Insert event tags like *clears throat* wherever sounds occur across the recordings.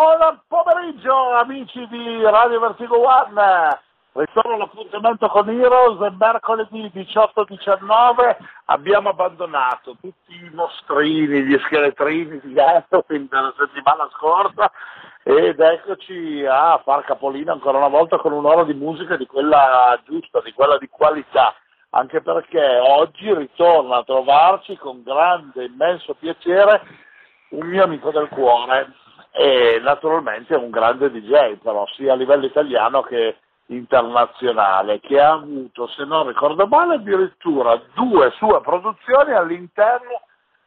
Buon pomeriggio amici di Radio Vertigo One, ritorno all'appuntamento con Heroes, mercoledì 18-19 abbiamo abbandonato tutti i mostrini, gli scheletrini di Halloween della settimana scorsa ed eccoci a far capolino ancora una volta con un'ora di musica di quella giusta, di quella di qualità, anche perché oggi ritorna a trovarci con grande, immenso piacere un mio amico del cuore e naturalmente un grande DJ però sia a livello italiano che internazionale che ha avuto se non ricordo male addirittura due sue produzioni all'interno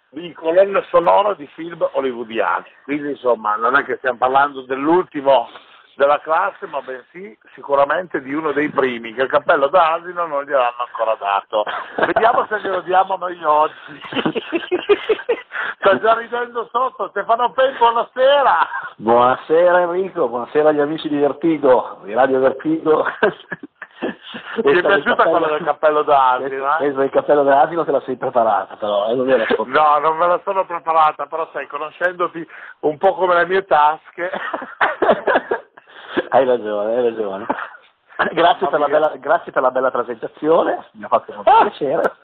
di colonne sonore di film hollywoodiani quindi insomma non è che stiamo parlando dell'ultimo della classe, ma bensì sicuramente di uno dei primi, che il cappello d'asino non gliel'hanno ancora dato. Vediamo se glielo diamo noi oggi. *laughs* Sta già ridendo sotto, Stefano Pen, buonasera. Buonasera Enrico, buonasera agli amici di Vertigo, di Radio Vertigo. Ti è piaciuta quella del cappello d'asino? Eh? del cappello d'asino te la sei preparata però, eh, non No, non me la sono preparata, però sai, conoscendoti un po' come le mie tasche *laughs* hai ragione, hai ragione. Grazie per, bella, grazie per, la bella, presentazione, mi ha fatto molto *laughs* piacere.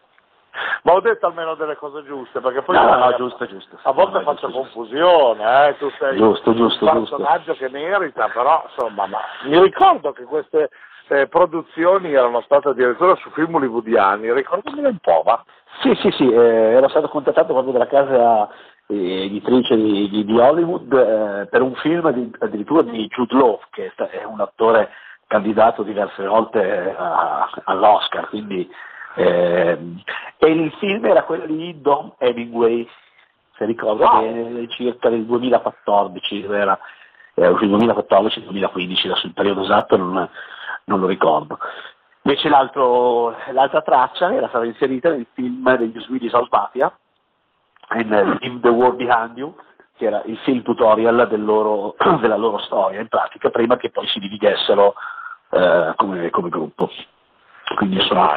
Ma ho detto almeno delle cose giuste, perché poi no, no, no, giusto, giusto. a volte no, faccio giusto, confusione, eh? tu sei giusto, giusto, un personaggio giusto. che merita, però insomma, ma mi ricordo che queste eh, produzioni erano state addirittura su film hollywoodiani, ricordamene un po', va? Sì, sì, sì, eh, ero stato contattato proprio dalla casa editrice di, di, di Hollywood eh, per un film di, addirittura di Jude Law, che è un attore candidato diverse volte a, all'Oscar, quindi, eh, e il film era quello di Don Hemingway, se ricordo wow. bene, circa del 2014, era eh, il 2014-2015, adesso il periodo esatto non, non lo ricordo. Invece l'altra traccia era stata inserita nel film degli Swedish House Mafia, in Leave the World Behind You, che era il film tutorial del loro, *clears throat* della loro storia, in pratica, prima che poi si dividessero eh, come, come, gruppo. Quindi sono,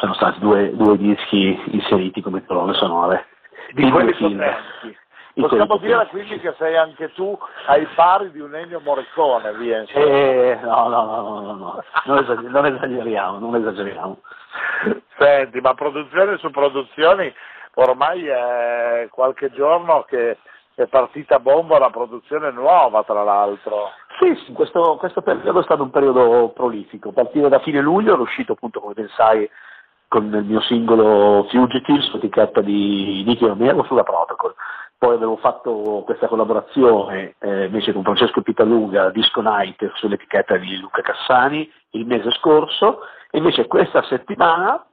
sono stati due, due, dischi inseriti come colonne sonore. Di quelli potenti. Possiamo dire quindi che sei anche tu ai pari di un Ennio Morricone, via. Eh, no, no, no, no, no, no. Non, esageriamo, non esageriamo. Senti, ma produzioni su produzioni ormai è qualche giorno che è partita bomba la produzione nuova, tra l'altro. Sì, sì questo, questo, periodo è stato un periodo prolifico. Partire da fine luglio ero uscito appunto, come ben sai, con il mio singolo Fugitive su etichetta di Nicky Romero sulla Protocol. Poi avevo fatto questa collaborazione eh, invece con Francesco Pitaluga, Disco Night, sull'etichetta di Luca Cassani il mese scorso. E invece questa settimana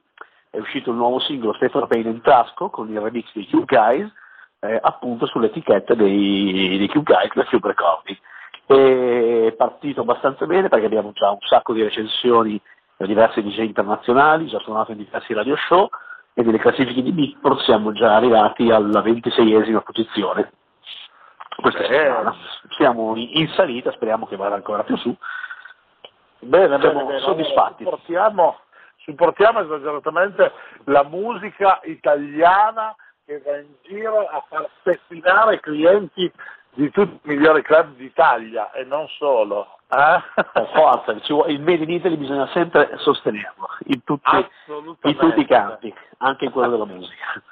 è uscito il nuovo singolo Stefano Payne in Tasco con il remix dei Cube Guys, eh, appunto sull'etichetta dei, dei Cube Guys, la Cube Recording. È partito abbastanza bene perché abbiamo già un sacco di recensioni diversi DJ internazionali, già suonato in diversi radio show e nelle classifiche di Beatport siamo già arrivati alla 26esima posizione. Questa eh. settimana siamo in salita, speriamo che vada ancora più su. Bene, siamo bene, soddisfatti. Portiamo supportiamo esageratamente la musica italiana che va in giro a far festinare i clienti di tutti i migliori club d'Italia e non solo. Eh? Per forza, il Made in Italy bisogna sempre sostenerlo in tutti, in tutti i campi, anche in quello della musica.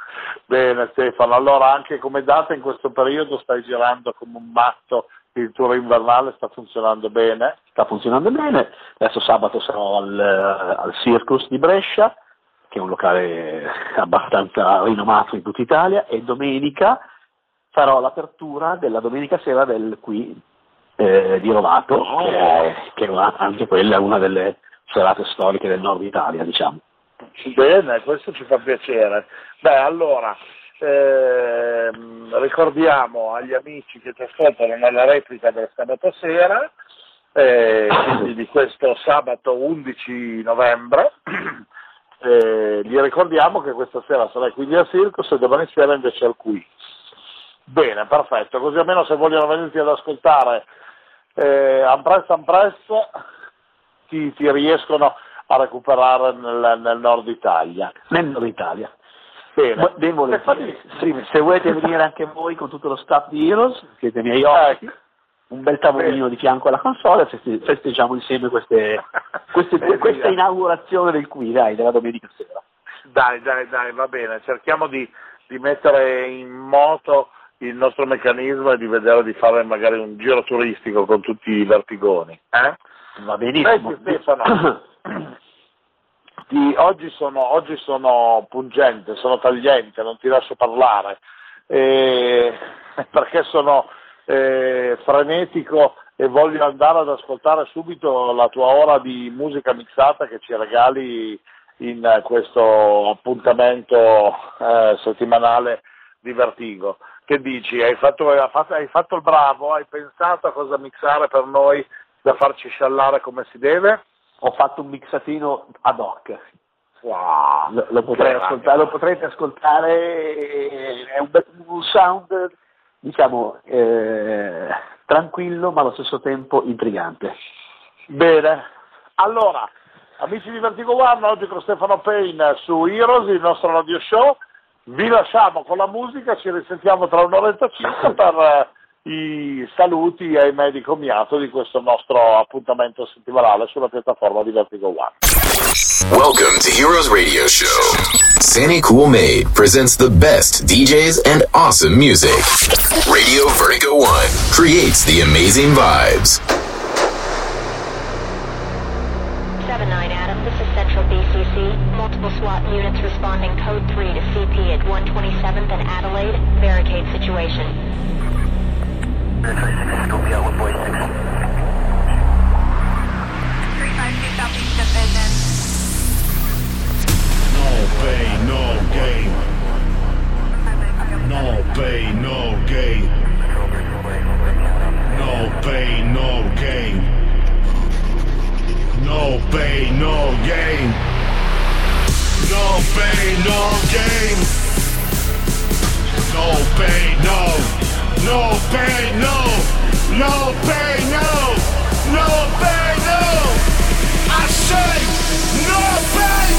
Bene Stefano, allora anche come data in questo periodo stai girando come un matto il tour invernale sta funzionando bene? Sta funzionando bene, adesso sabato sarò al, al Circus di Brescia, che è un locale abbastanza rinomato in tutta Italia, e domenica farò l'apertura della domenica sera del qui eh, di Rovato, oh. che, che una, anche quella è una delle serate storiche del nord Italia, diciamo. Bene, questo ci fa piacere. Beh, allora, eh, ricordiamo agli amici che ci ascoltano nella replica del sabato sera, eh, quindi di questo sabato 11 novembre, *clears throat* eh, gli ricordiamo che questa sera sarà quindi al Circus e domani sera invece al qui. Bene, perfetto, così almeno se vogliono venirti ad ascoltare eh, Ampress Ampress ti, ti riescono a recuperare nel, nel nord Italia. Nel nord Italia. Bene. Ben volentieri. Sì, se volete venire anche voi con tutto lo staff di Heroes, siete miei ospiti. Ecco. un bel tavolino di fianco alla console e festeggiamo insieme queste, queste, questa inaugurazione del qui, dai, della domenica sera. Dai, dai, dai, va bene, cerchiamo di, di mettere in moto il nostro meccanismo e di vedere di fare magari un giro turistico con tutti i vertigoni. Eh? Va benissimo. Senti, Stefano, *clears throat* di, oggi, sono, oggi, sono, pungente, sono tagliente, non ti lascio parlare, eh, *laughs* perché sono eh, frenetico e voglio andare ad ascoltare subito la tua ora di musica mixata che ci regali in questo appuntamento eh, settimanale di Vertigo. Che dici? Hai fatto, hai fatto, il bravo? Hai pensato a cosa mixare per noi da farci sciallare come si deve? Ho fatto un mixatino ad hoc. Wow, lo, lo, potrei ascoltare, lo, potrete ascoltare, è un, un sound diciamo eh, tranquillo ma allo stesso tempo intrigante. Bene, allora amici di Vertigo One, oggi con Stefano Payne su Heroes, il nostro radio show, vi lasciamo con la musica, ci risentiamo tra un'oretta *laughs* circa per eh, i saluti ai medico miato di questo nostro appuntamento settimanale sulla piattaforma di Vertigo One. Welcome to Heroes Radio Show. Sandy Cool Made presents the best DJs and awesome music. Radio Vertigo One creates the amazing vibes. Situation. Military 6, Scoopy out boy 6. 356 Southeast Division. No pay, no gain. No pay, no gain. No pay, no gain. No pay, no gain. No pay, no gain. No pay, no. No pay, no. No pay, no. No pay, no. I say no pay,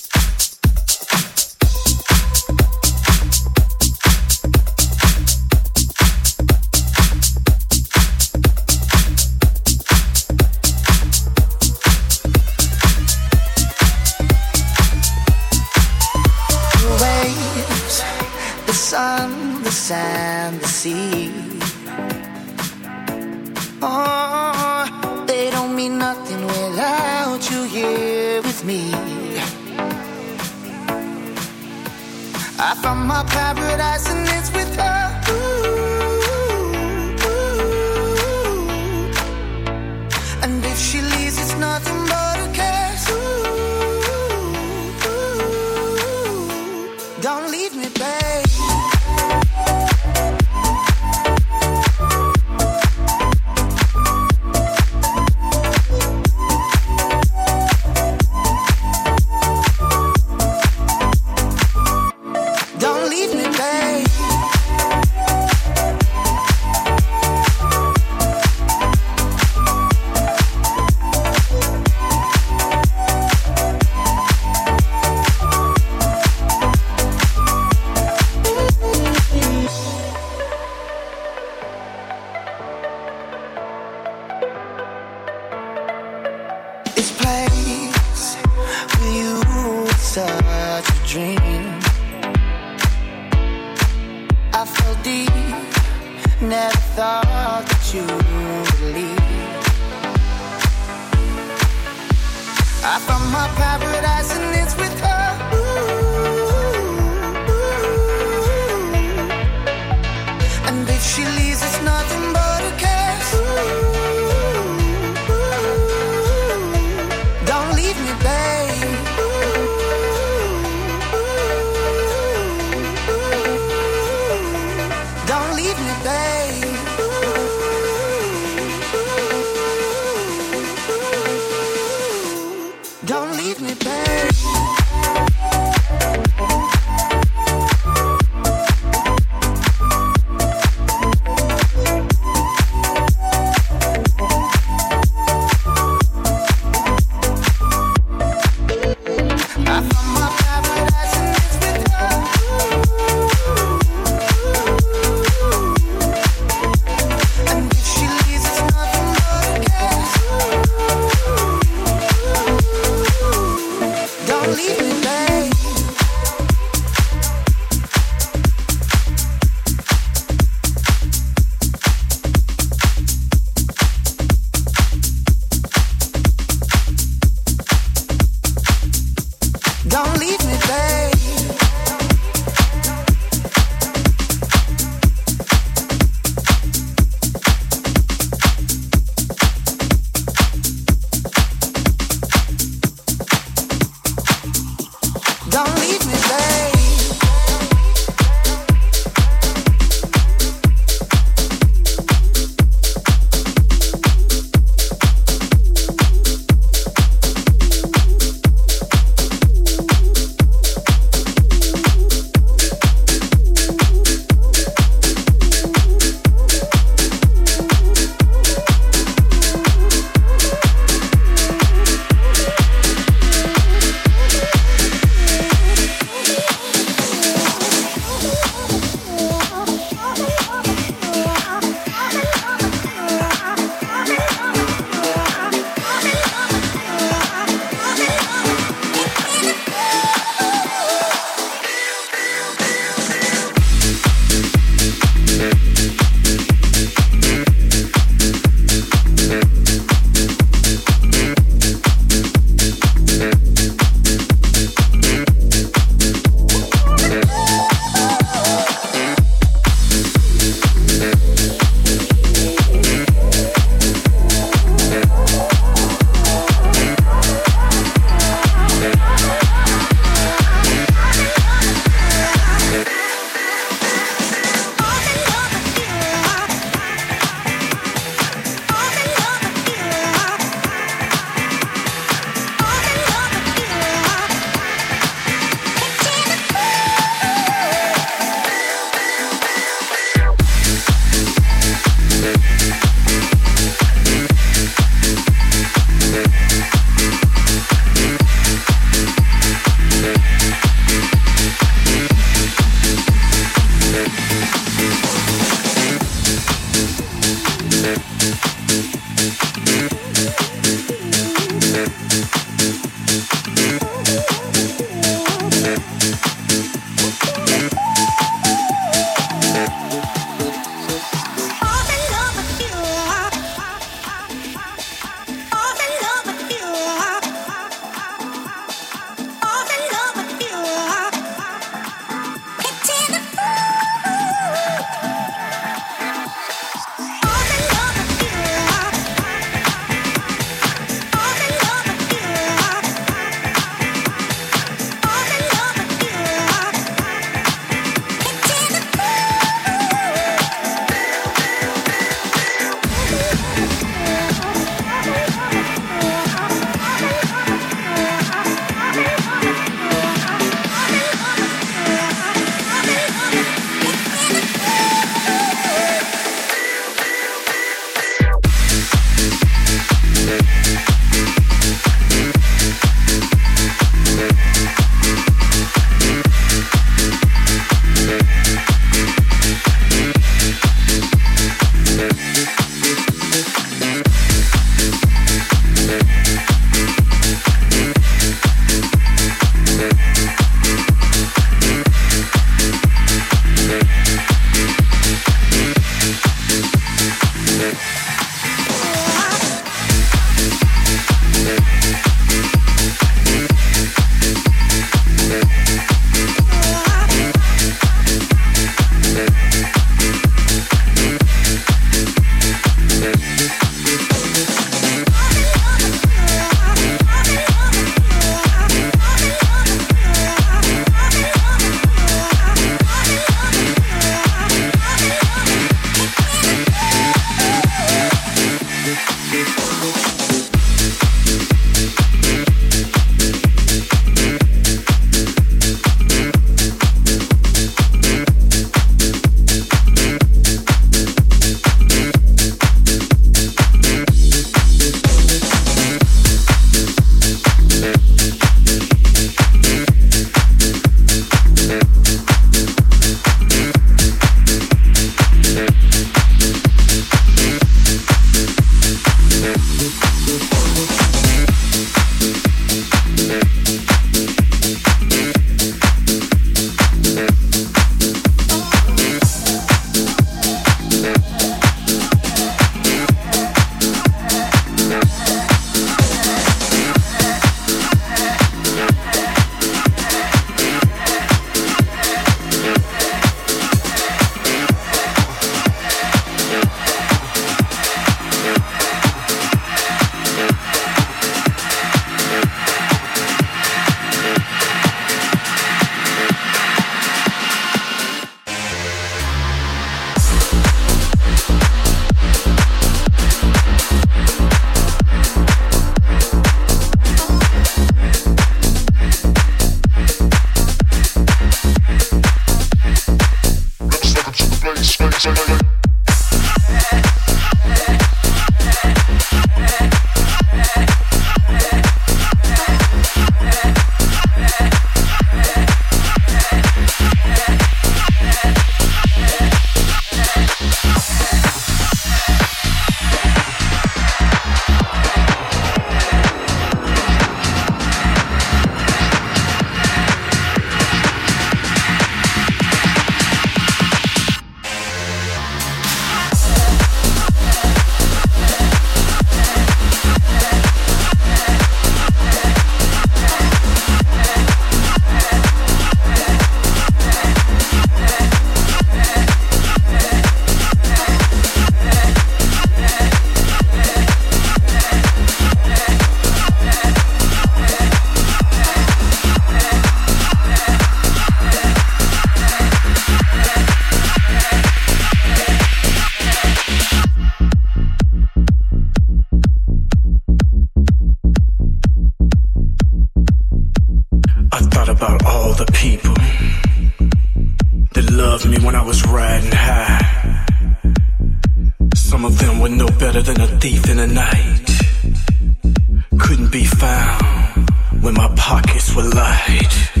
Right.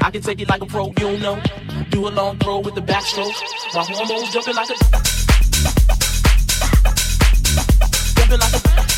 I can take it like a pro, you don't know. Do a long throw with the backstroke. My hormones jumping like a jumping like a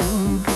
home.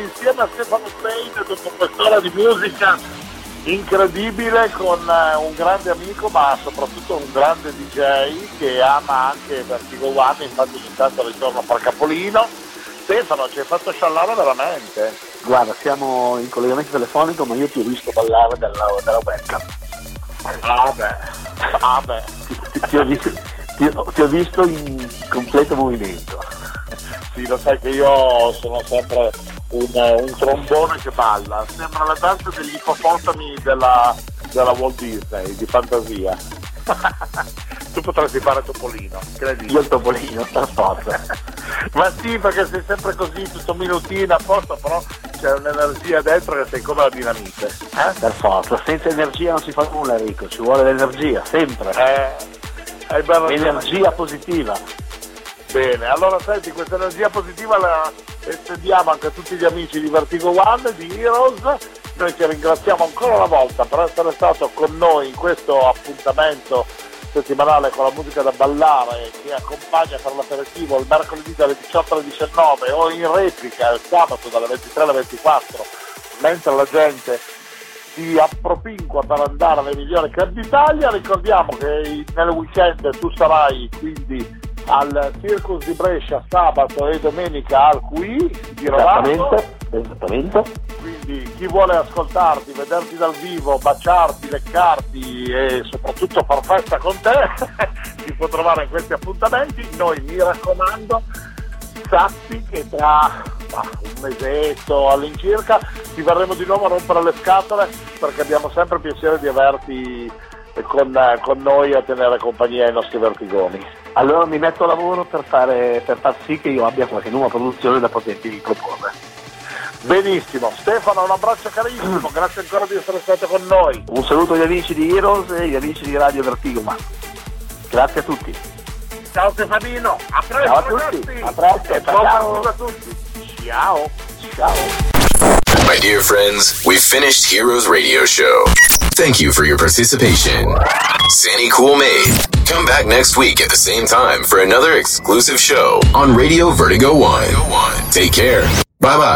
Insieme a Stefano Stein dopo quest'ora di musica incredibile con eh, un grande amico ma soprattutto un grande DJ che ama anche Vertigo One, infatti ogni tanto ritorno a far capolino. Stefano ci hai fatto sciallare veramente. Guarda, siamo in collegamento telefonico, ma io ti ho visto ballare dalla, dalla webcam. Ah beh, ah beh. Ti, ti ho visto, ti ho- ti ho visto in completo movimento. Sì, lo sai che io sono sempre un, un trombone che balla, sembra la danza degli ippopotami della, della Walt Disney, di fantasia. *laughs* tu potresti fare Topolino, credi? Io il topolino, per forza. *laughs* Ma sì, perché sei sempre così, tutto minutino a posto, però c'è un'energia dentro che sei come la dinamite. Eh? Per forza, senza energia non si fa nulla Enrico, ci vuole l'energia, sempre. Eh. Energia positiva. Bene, allora senti, questa energia positiva la estendiamo anche a tutti gli amici di Vertigo One, di Heroes. Noi ti ringraziamo ancora una volta per essere stato con noi in questo appuntamento settimanale con la musica da ballare che accompagna per l'aperitivo il mercoledì dalle 18 alle 19 o in replica il sabato dalle 23 alle 24 mentre la gente si appropinqua per andare alle migliori club d'Italia. Ricordiamo che nel weekend tu sarai quindi al Circus di Brescia sabato e domenica al QI di Rovato. Esattamente. Quindi chi vuole ascoltarti, vederti dal vivo, baciarti, leccarti e soprattutto far festa con te, *laughs* ti può trovare in questi appuntamenti. Noi mi raccomando, sappi che tra un mesetto all'incirca ti verremo di nuovo a rompere le scatole perché abbiamo sempre piacere di averti con, con noi a tenere compagnia ai nostri vertigoni. Allora mi metto a lavoro per, fare, per far sì che io abbia qualche nuova produzione da poterti proporre. Benissimo, Stefano un abbraccio carissimo, grazie ancora di essere stato con noi. Un saluto agli amici di Heroes e agli amici di Radio Vertigo Man. Grazie a tutti. Ciao Stefanino, a presto Ciao a tutti, ragazzi. a presto, e ciao. a tutti. Ciao. Ciao. My dear friends, we've finished Heroes Radio Show. Thank you for your participation. Sandy Cool Made. Come back next week at the same time for another exclusive show on Radio Vertigo One. Take care. Bye bye.